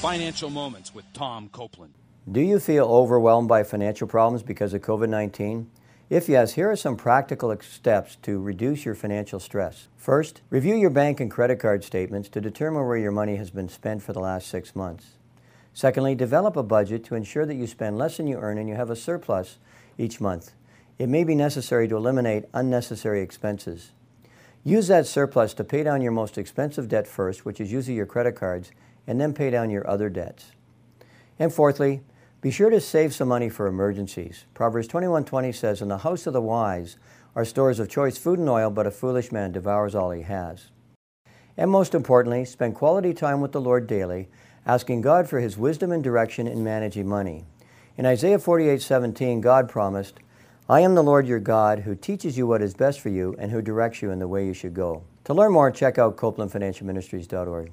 Financial Moments with Tom Copeland. Do you feel overwhelmed by financial problems because of COVID 19? If yes, here are some practical steps to reduce your financial stress. First, review your bank and credit card statements to determine where your money has been spent for the last six months. Secondly, develop a budget to ensure that you spend less than you earn and you have a surplus each month. It may be necessary to eliminate unnecessary expenses. Use that surplus to pay down your most expensive debt first, which is usually your credit cards, and then pay down your other debts. And fourthly, be sure to save some money for emergencies. Proverbs 21:20 says, "In the house of the wise are stores of choice food and oil, but a foolish man devours all he has." And most importantly, spend quality time with the Lord daily, asking God for his wisdom and direction in managing money. In Isaiah 48:17, God promised, "I am the Lord your God, who teaches you what is best for you and who directs you in the way you should go." To learn more, check out copelandfinancialministries.org.